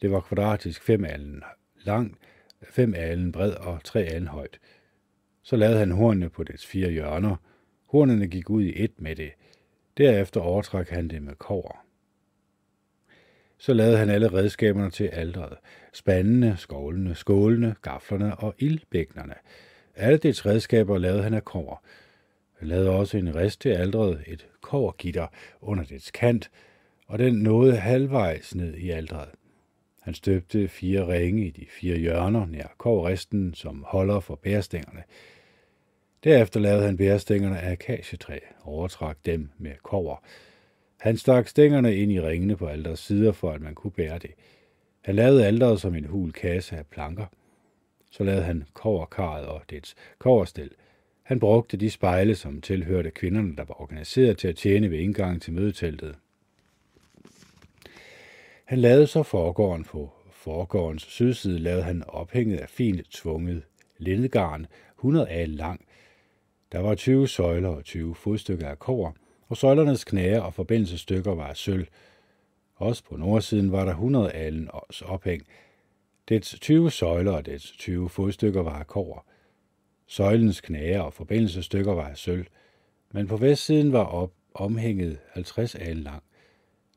Det var kvadratisk fem alen langt, fem alen bred og tre alen højt. Så lavede han hornene på dets fire hjørner. Hornene gik ud i et med det. Derefter overtrak han det med kover. Så lavede han alle redskaberne til aldret. Spandene, skovlene, skålene, gaflerne og ildbæknerne. Alle dets redskaber lavede han af kover. Lavede også en rest til aldret, et kovergitter under dets kant, og den nåede halvvejs ned i aldret. Han støbte fire ringe i de fire hjørner nær koverresten, som holder for bærestængerne. Derefter lavede han bærestængerne af akacietræ og overtrak dem med kover. Han stak stængerne ind i ringene på alders sider, for at man kunne bære det. Han lavede alderet som en hul kasse af planker. Så lavede han koverkarret og dets koverstel. Han brugte de spejle, som tilhørte kvinderne, der var organiseret til at tjene ved indgangen til mødeteltet. Han lavede så forgården på forgårdens sydside, lavede han ophænget af fint tvunget lindegarn, 100 af lang. Der var 20 søjler og 20 fodstykker af kor, og søjlernes knæer og forbindelsesstykker var af sølv. Også på nordsiden var der 100 alen ophæng. Dets 20 søjler og dets 20 fodstykker var af kor. Søjlens knæer og forbindelsesstykker var af sølv, men på vestsiden var op omhænget 50 alen lang.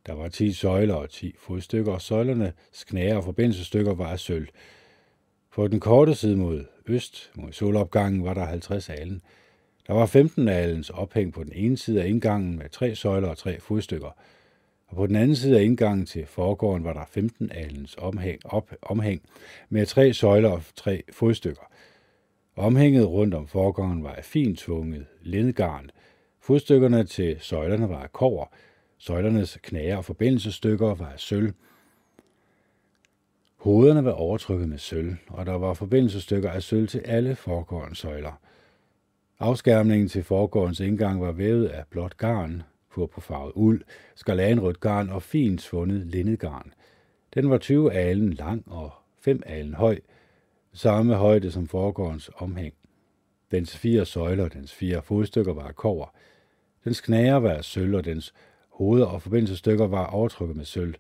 Der var 10 søjler og 10 fodstykker, og søjlernes knæer og forbindelsesstykker var af sølv. På den korte side mod øst, mod solopgangen, var der 50 alen. Der var 15 alens ophæng på den ene side af indgangen med tre søjler og tre fodstykker. Og på den anden side af indgangen til forgården var der 15 alens omhæng, op, omhæng med tre søjler og tre fodstykker. Omhænget rundt om forgården var af fint tvunget lindegarn. Fodstykkerne til søjlerne var af kover, Søjlernes knager og forbindelsesstykker var af sølv. Hovederne var overtrykket med sølv, og der var forbindelsesstykker af sølv til alle forgårdens søjler. Afskærmningen til forgårdens indgang var vævet af blåt garn, purpurfarvet uld, skarlagenrødt garn og fint svundet linnedgarn. Den var 20 alen lang og 5 alen høj, samme højde som forgårdens omhæng. Dens fire søjler og dens fire fodstykker var af kover. Dens knager var af sølv, og dens hoveder og forbindelsesstykker var overtrykket med sølv.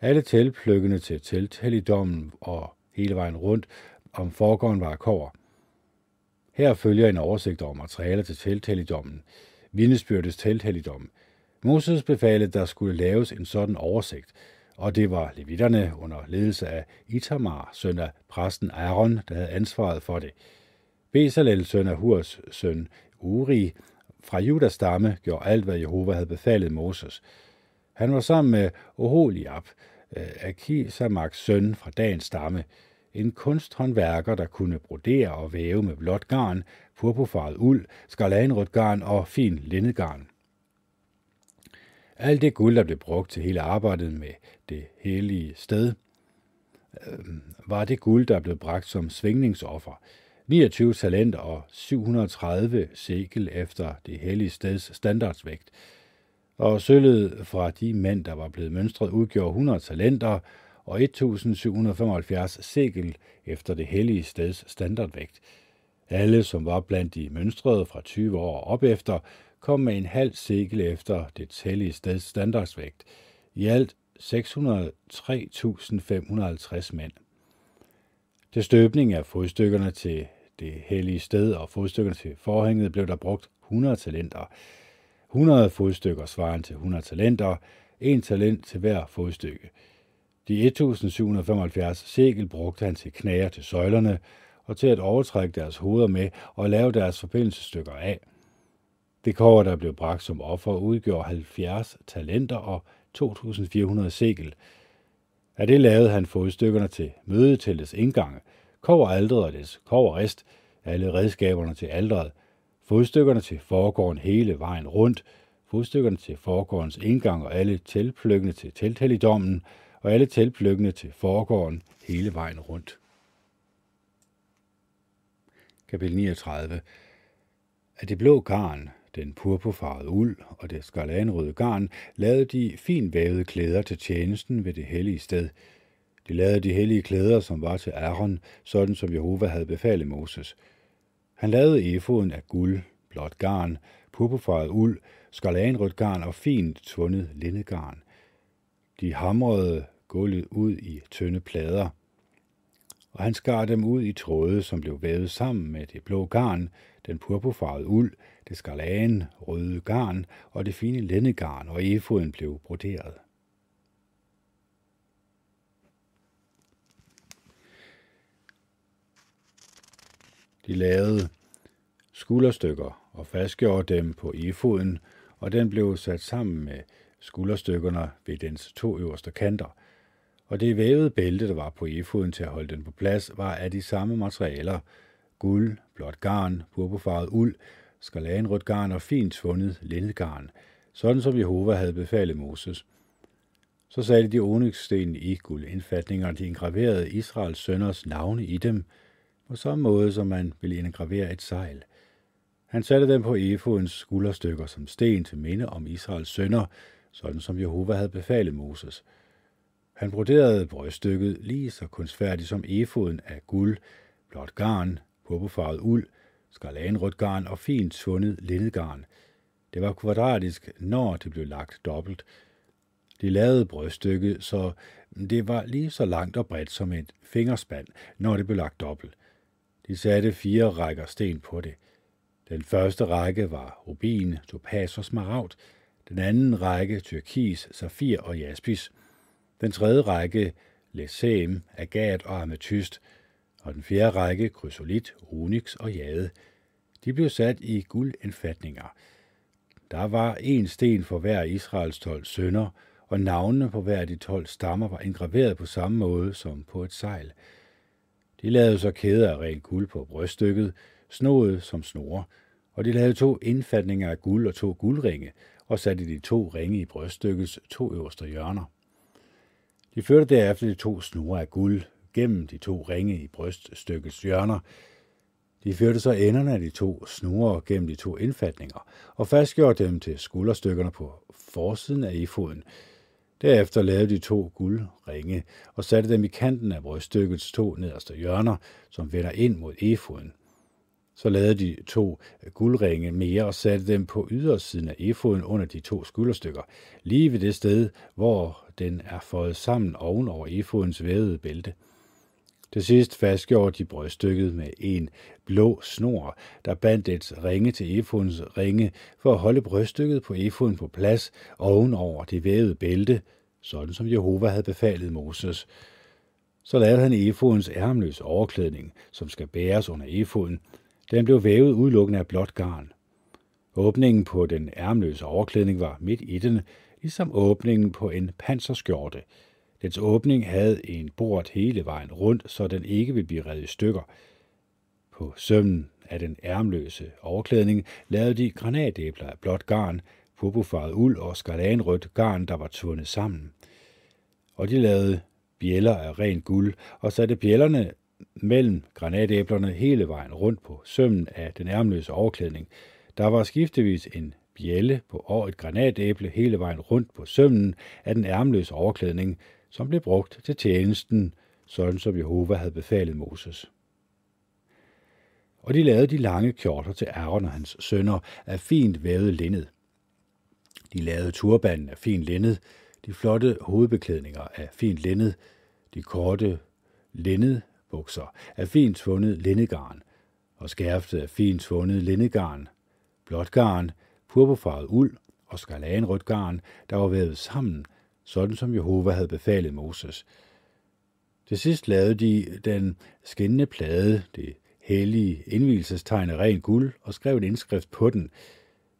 Alle teltpløkkene til telthelligdommen og hele vejen rundt om forgården var kover. Her følger en oversigt over materialer til telthelligdommen, vindesbyrdes telthelligdom. Moses befalede, at der skulle laves en sådan oversigt, og det var levitterne under ledelse af Itamar, søn af præsten Aaron, der havde ansvaret for det. Bezalel, søn af Hurs søn Uri, fra Judas stamme gjorde alt, hvad Jehova havde befalet Moses. Han var sammen med Oholiab, øh, Akisamaks søn fra dagens stamme, en kunsthåndværker, der kunne brodere og væve med blåt garn, purpurfarvet uld, skarlagenrødt garn og fin lindegarn. Alt det guld, der blev brugt til hele arbejdet med det hellige sted, øh, var det guld, der blev bragt som svingningsoffer. 29 talenter og 730 sekel efter det hellige steds standardsvægt. Og sølvet fra de mænd, der var blevet mønstret, udgjorde 100 talenter og 1775 sekel efter det hellige steds standardvægt. Alle, som var blandt de mønstrede fra 20 år op efter, kom med en halv sekel efter det hellige steds standardsvægt. I alt 603.550 mænd. Til støbning af fodstykkerne til det hellige sted og fodstykkerne til forhænget blev der brugt 100 talenter. 100 fodstykker svarende til 100 talenter, en talent til hver fodstykke. De 1775 sekel brugte han til knager til søjlerne og til at overtrække deres hoveder med og lave deres forbindelsesstykker af. Det kår, der blev bragt som offer, udgjorde 70 talenter og 2.400 sekel. Af det lavede han fodstykkerne til mødeteltets indgange, aldret og dets rest, alle redskaberne til aldret, fodstykkerne til foregården hele vejen rundt, fodstykkerne til foregårdens indgang og alle teltpløkkene til telthelligdommen, og alle teltpløkkene til foregården hele vejen rundt. Kapitel 39 Af det blå garn, den purpurfarvede uld og det skarlanrøde garn, lavede de fin vævede klæder til tjenesten ved det hellige sted. De lavede de hellige klæder, som var til Aaron, sådan som Jehova havde befalet Moses. Han lavede efoden af guld, blåt garn, purpurfarvet uld, skarlanrødt garn og fint tvundet lindegarn. De hamrede gulvet ud i tynde plader, og han skar dem ud i tråde, som blev vævet sammen med det blå garn, den purpurfarvede uld, det skarlagen, røde garn og det fine lændegarn, og efoden blev broderet. De lavede skulderstykker og fastgjorde dem på efoden, og den blev sat sammen med skulderstykkerne ved dens to øverste kanter. Og det vævede bælte, der var på efoden til at holde den på plads, var af de samme materialer, guld, blåt garn, purpurfarvet uld, skarlagenrødt garn og fint svundet lindegarn, sådan som Jehova havde befalet Moses. Så satte de onyxsten i guldindfatninger, og de engraverede Israels sønners navne i dem, på samme måde som man ville indgravere et sejl. Han satte dem på efodens skulderstykker som sten til minde om Israels sønner, sådan som Jehova havde befalet Moses. Han broderede bryststykket lige så kunstfærdigt som efoden af guld, blåt garn, purpurfarvet uld, skarlagenrødt garn og fint svundet lindegarn. Det var kvadratisk, når det blev lagt dobbelt. De lavede bryststykket, så det var lige så langt og bredt som et fingerspand, når det blev lagt dobbelt. De satte fire rækker sten på det. Den første række var rubin, topaz og smaragd. Den anden række tyrkis, safir og jaspis. Den tredje række læsem, agat og ametyst. Og den fjerde række krysolit, onyx og jade. De blev sat i guldindfatninger. Der var en sten for hver Israels tolv sønner, og navnene på hver af de tolv stammer var engraveret på samme måde som på et sejl. De lavede så kæder af rent guld på bryststykket, snoet som snore, og de lavede to indfatninger af guld og to guldringe, og satte de to ringe i bryststykkets to øverste hjørner. De førte derefter de to snore af guld gennem de to ringe i bryststykkets hjørner. De førte så enderne af de to snore gennem de to indfatninger, og fastgjorde dem til skulderstykkerne på forsiden af efoden, Derefter lavede de to guldringe og satte dem i kanten af bryststykkets to nederste hjørner, som vender ind mod efoden. Så lavede de to guldringe mere og satte dem på ydersiden af efoden under de to skulderstykker, lige ved det sted, hvor den er fået sammen oven over efodens vævede bælte. Til sidst fastgjorde de bryststykket med en blå snor, der bandt et ringe til efodens ringe for at holde bryststykket på efoden på plads ovenover det vævede bælte, sådan som Jehova havde befalet Moses. Så lavede han efodens ærmløse overklædning, som skal bæres under efoden. Den blev vævet udelukkende af blåt garn. Åbningen på den ærmløse overklædning var midt i den, ligesom åbningen på en panserskjorte. Dens åbning havde en bord hele vejen rundt, så den ikke ville blive revet i stykker. På sømmen af den ærmløse overklædning lavede de granatæbler af blåt garn, purpurfarvet uld og skarlanrødt garn, der var tvundet sammen. Og de lavede bjæller af ren guld og satte bjællerne mellem granatæblerne hele vejen rundt på sømmen af den ærmløse overklædning. Der var skiftevis en bjælle på og et granatæble hele vejen rundt på sømmen af den ærmløse overklædning, som blev brugt til tjenesten, sådan som Jehova havde befalet Moses. Og de lavede de lange kjorter til Aaron og hans sønner af fint vævet linned. De lavede turbanen af fint linned, de flotte hovedbeklædninger af fint linned, de korte linned bukser af fint svundet lindegarn, og skærftet af fint svundet lindegarn, blåt garn, purpurfarvet uld og skarlagenrødt garn, der var vævet sammen, sådan som Jehova havde befalet Moses. Til sidst lavede de den skinnende plade, det hellige indvielsestegn af ren guld, og skrev en indskrift på den.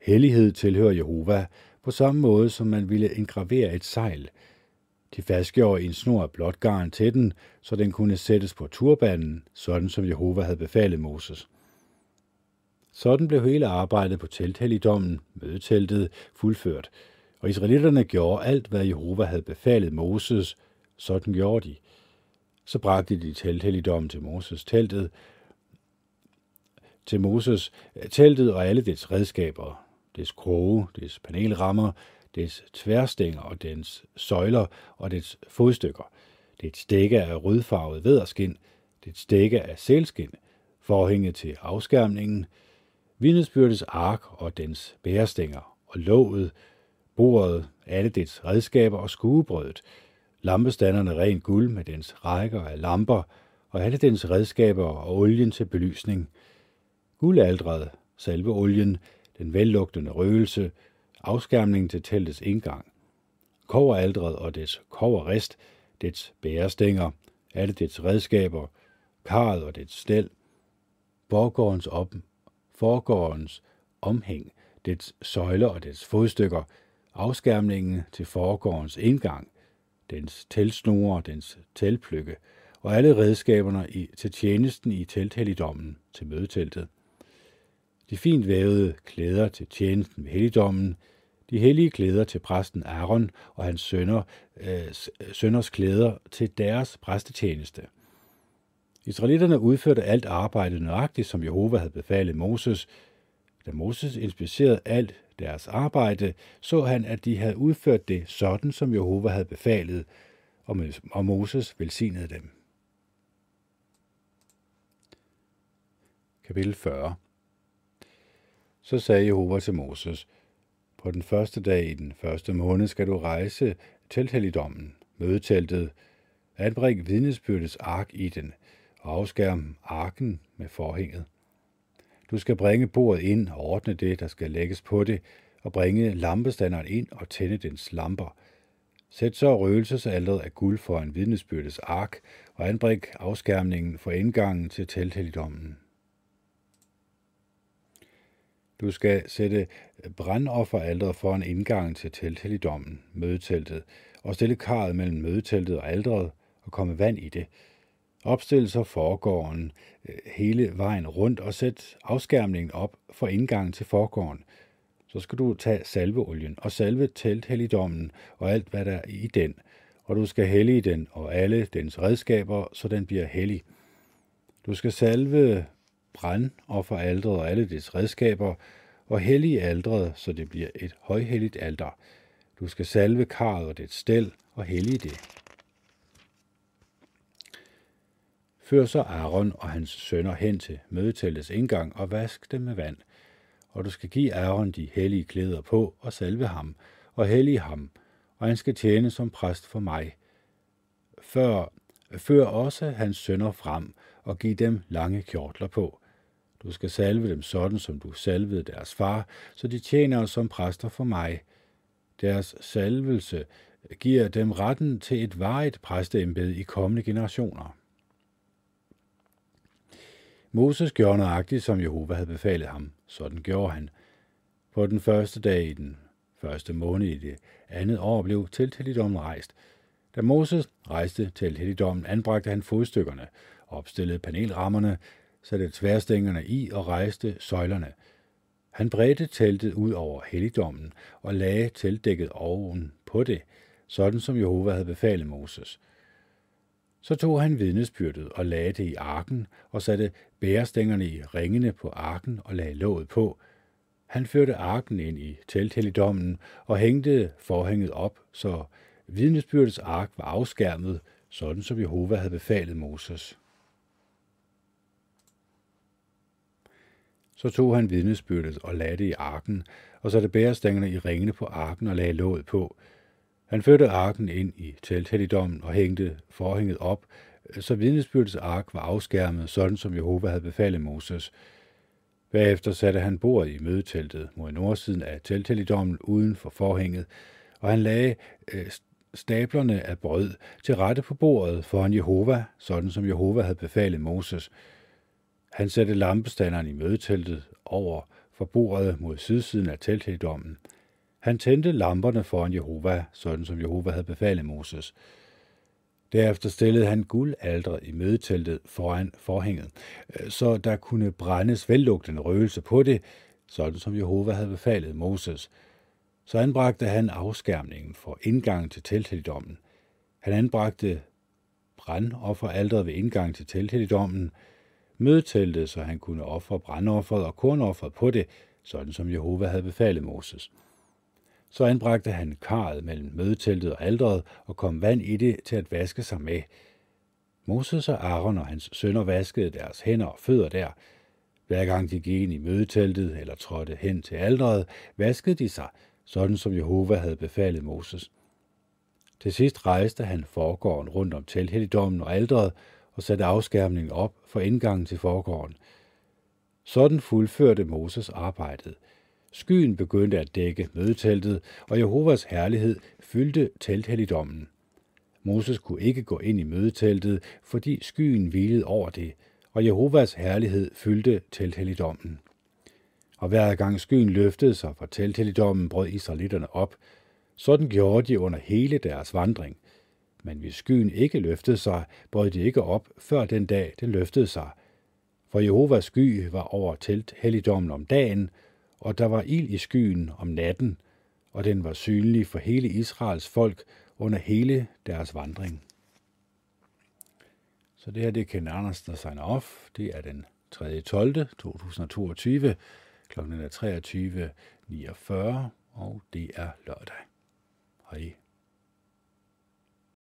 Hellighed tilhører Jehova, på samme måde som man ville engravere et sejl – de fastgjorde en snor af blåt garn til den, så den kunne sættes på turbanen, sådan som Jehova havde befalet Moses. Sådan blev hele arbejdet på telthelligdommen, mødeteltet, fuldført, og israelitterne gjorde alt, hvad Jehova havde befalet Moses, sådan gjorde de. Så bragte de telthelligdommen til Moses teltet, til Moses teltet og alle dets redskaber, dets kroge, dets panelrammer, dets tværstænger og dens søjler og dets fodstykker, dets dække af rødfarvet vederskin, dets dække af selskin, forhænget til afskærmningen, vidnesbyrdets ark og dens bærestænger og låget, bordet, alle dets redskaber og skuebrødet, lampestanderne ren guld med dens rækker af lamper og alle dens redskaber og olien til belysning, guldaldret, salveolien, den vellugtende røgelse, afskærmningen til teltets indgang, koveraldret og dets koverrest, dets bærestænger, alle dets redskaber, karret og dets stel, forgårdens op, forgårdens omhæng, dets søjler og dets fodstykker, afskærmningen til forgårdens indgang, dens telsnore, dens teltpløkke, og alle redskaberne i, til tjenesten i telthelligdommen til mødeteltet. De fint vævede klæder til tjenesten ved helligdommen, de hellige klæder til præsten Aaron og hans sønner, øh, sønners klæder til deres præstetjeneste. Israelitterne udførte alt arbejdet nøjagtigt, som Jehova havde befalet Moses. Da Moses inspicerede alt deres arbejde, så han, at de havde udført det sådan, som Jehova havde befalet, og Moses velsignede dem. Kapitel 40 Så sagde Jehova til Moses, på den første dag i den første måned skal du rejse til helligdommen, mødeteltet, anbring vidnesbyrdets ark i den, og afskærm arken med forhænget. Du skal bringe bordet ind og ordne det, der skal lægges på det, og bringe lampestanderen ind og tænde dens lamper. Sæt så røgelsesalderet af guld for en vidnesbyrdes ark, og anbring afskærmningen for indgangen til telthelligdommen. Du skal sætte brandofferalteret foran indgangen til telthelligdommen, mødeteltet, og stille karret mellem mødeteltet og alderet og komme vand i det. Opstil så forgården øh, hele vejen rundt og sæt afskærmningen op for indgangen til forgården. Så skal du tage salveolien og salve telthelligdommen og alt, hvad der er i den, og du skal hellige den og alle dens redskaber, så den bliver hellig. Du skal salve aldret og alle dets redskaber, og hellige aldret, så det bliver et højhelligt alter. Du skal salve karret og dets stel og hellige det. Før så Aaron og hans sønner hen til mødeteltets indgang og vask dem med vand. Og du skal give Aaron de hellige klæder på og salve ham og hellige ham, og han skal tjene som præst for mig. Før, før også hans sønner frem og giv dem lange kjortler på. Du skal salve dem sådan, som du salvede deres far, så de tjener som præster for mig. Deres salvelse giver dem retten til et varigt præsteembede i kommende generationer. Moses gjorde nøjagtigt, som Jehova havde befalet ham. Sådan gjorde han. På den første dag i den første måned i det andet år blev telthelligdommen rejst. Da Moses rejste telthelligdommen, anbragte han fodstykkerne, opstillede panelrammerne, satte tværstængerne i og rejste søjlerne. Han bredte teltet ud over helligdommen og lagde teltdækket oven på det, sådan som Jehova havde befalet Moses. Så tog han vidnesbyrdet og lagde det i arken og satte bærestængerne i ringene på arken og lagde låget på. Han førte arken ind i telthelligdommen og hængte forhænget op, så vidnesbyrdets ark var afskærmet, sådan som Jehova havde befalet Moses. Så tog han vidnesbyrdet og lagde det i arken, og satte bærestængerne i ringene på arken og lagde låget på. Han førte arken ind i telthelligdommen og hængte forhænget op, så vidnesbyrdets ark var afskærmet, sådan som Jehova havde befalet Moses. Bagefter satte han bordet i mødeteltet mod nordsiden af telthelligdommen uden for forhænget, og han lagde øh, stablerne af brød til rette på bordet foran Jehova, sådan som Jehova havde befalet Moses. Han satte lampestanderen i mødeteltet over for bordet mod sydsiden af telthelligdommen. Han tændte lamperne foran Jehova, sådan som Jehova havde befalet Moses. Derefter stillede han guldaldret i mødeteltet foran forhænget, øh, så der kunne brændes vellugtende røgelse på det, sådan som Jehova havde befalet Moses. Så anbragte han afskærmningen for indgangen til telthelligdommen. Han anbragte brandofferaldret ved indgangen til telthelligdommen, mødeteltet, så han kunne ofre brandofferet og kornofferet på det, sådan som Jehova havde befalet Moses. Så anbragte han karret mellem mødeteltet og alderet og kom vand i det til at vaske sig med. Moses og Aaron og hans sønner vaskede deres hænder og fødder der. Hver gang de gik ind i mødeteltet eller trådte hen til alderet, vaskede de sig, sådan som Jehova havde befalet Moses. Til sidst rejste han forgården rundt om telthelligdommen og alderet og satte afskærmningen op for indgangen til forgården. Sådan fuldførte Moses arbejdet – Skyen begyndte at dække mødeteltet, og Jehovas herlighed fyldte telthelligdommen. Moses kunne ikke gå ind i mødeteltet, fordi skyen hvilede over det, og Jehovas herlighed fyldte telthelligdommen. Og hver gang skyen løftede sig fra telthelligdommen, brød israelitterne op. Sådan gjorde de under hele deres vandring. Men hvis skyen ikke løftede sig, brød de ikke op, før den dag den løftede sig. For Jehovas sky var over telthelligdommen om dagen, og der var ild i skyen om natten, og den var synlig for hele Israels folk under hele deres vandring. Så det her, det er Ken Andersen, der signer off. Det er den 3. 12. 2022. Klokken 23.49, og det er lørdag. Hej.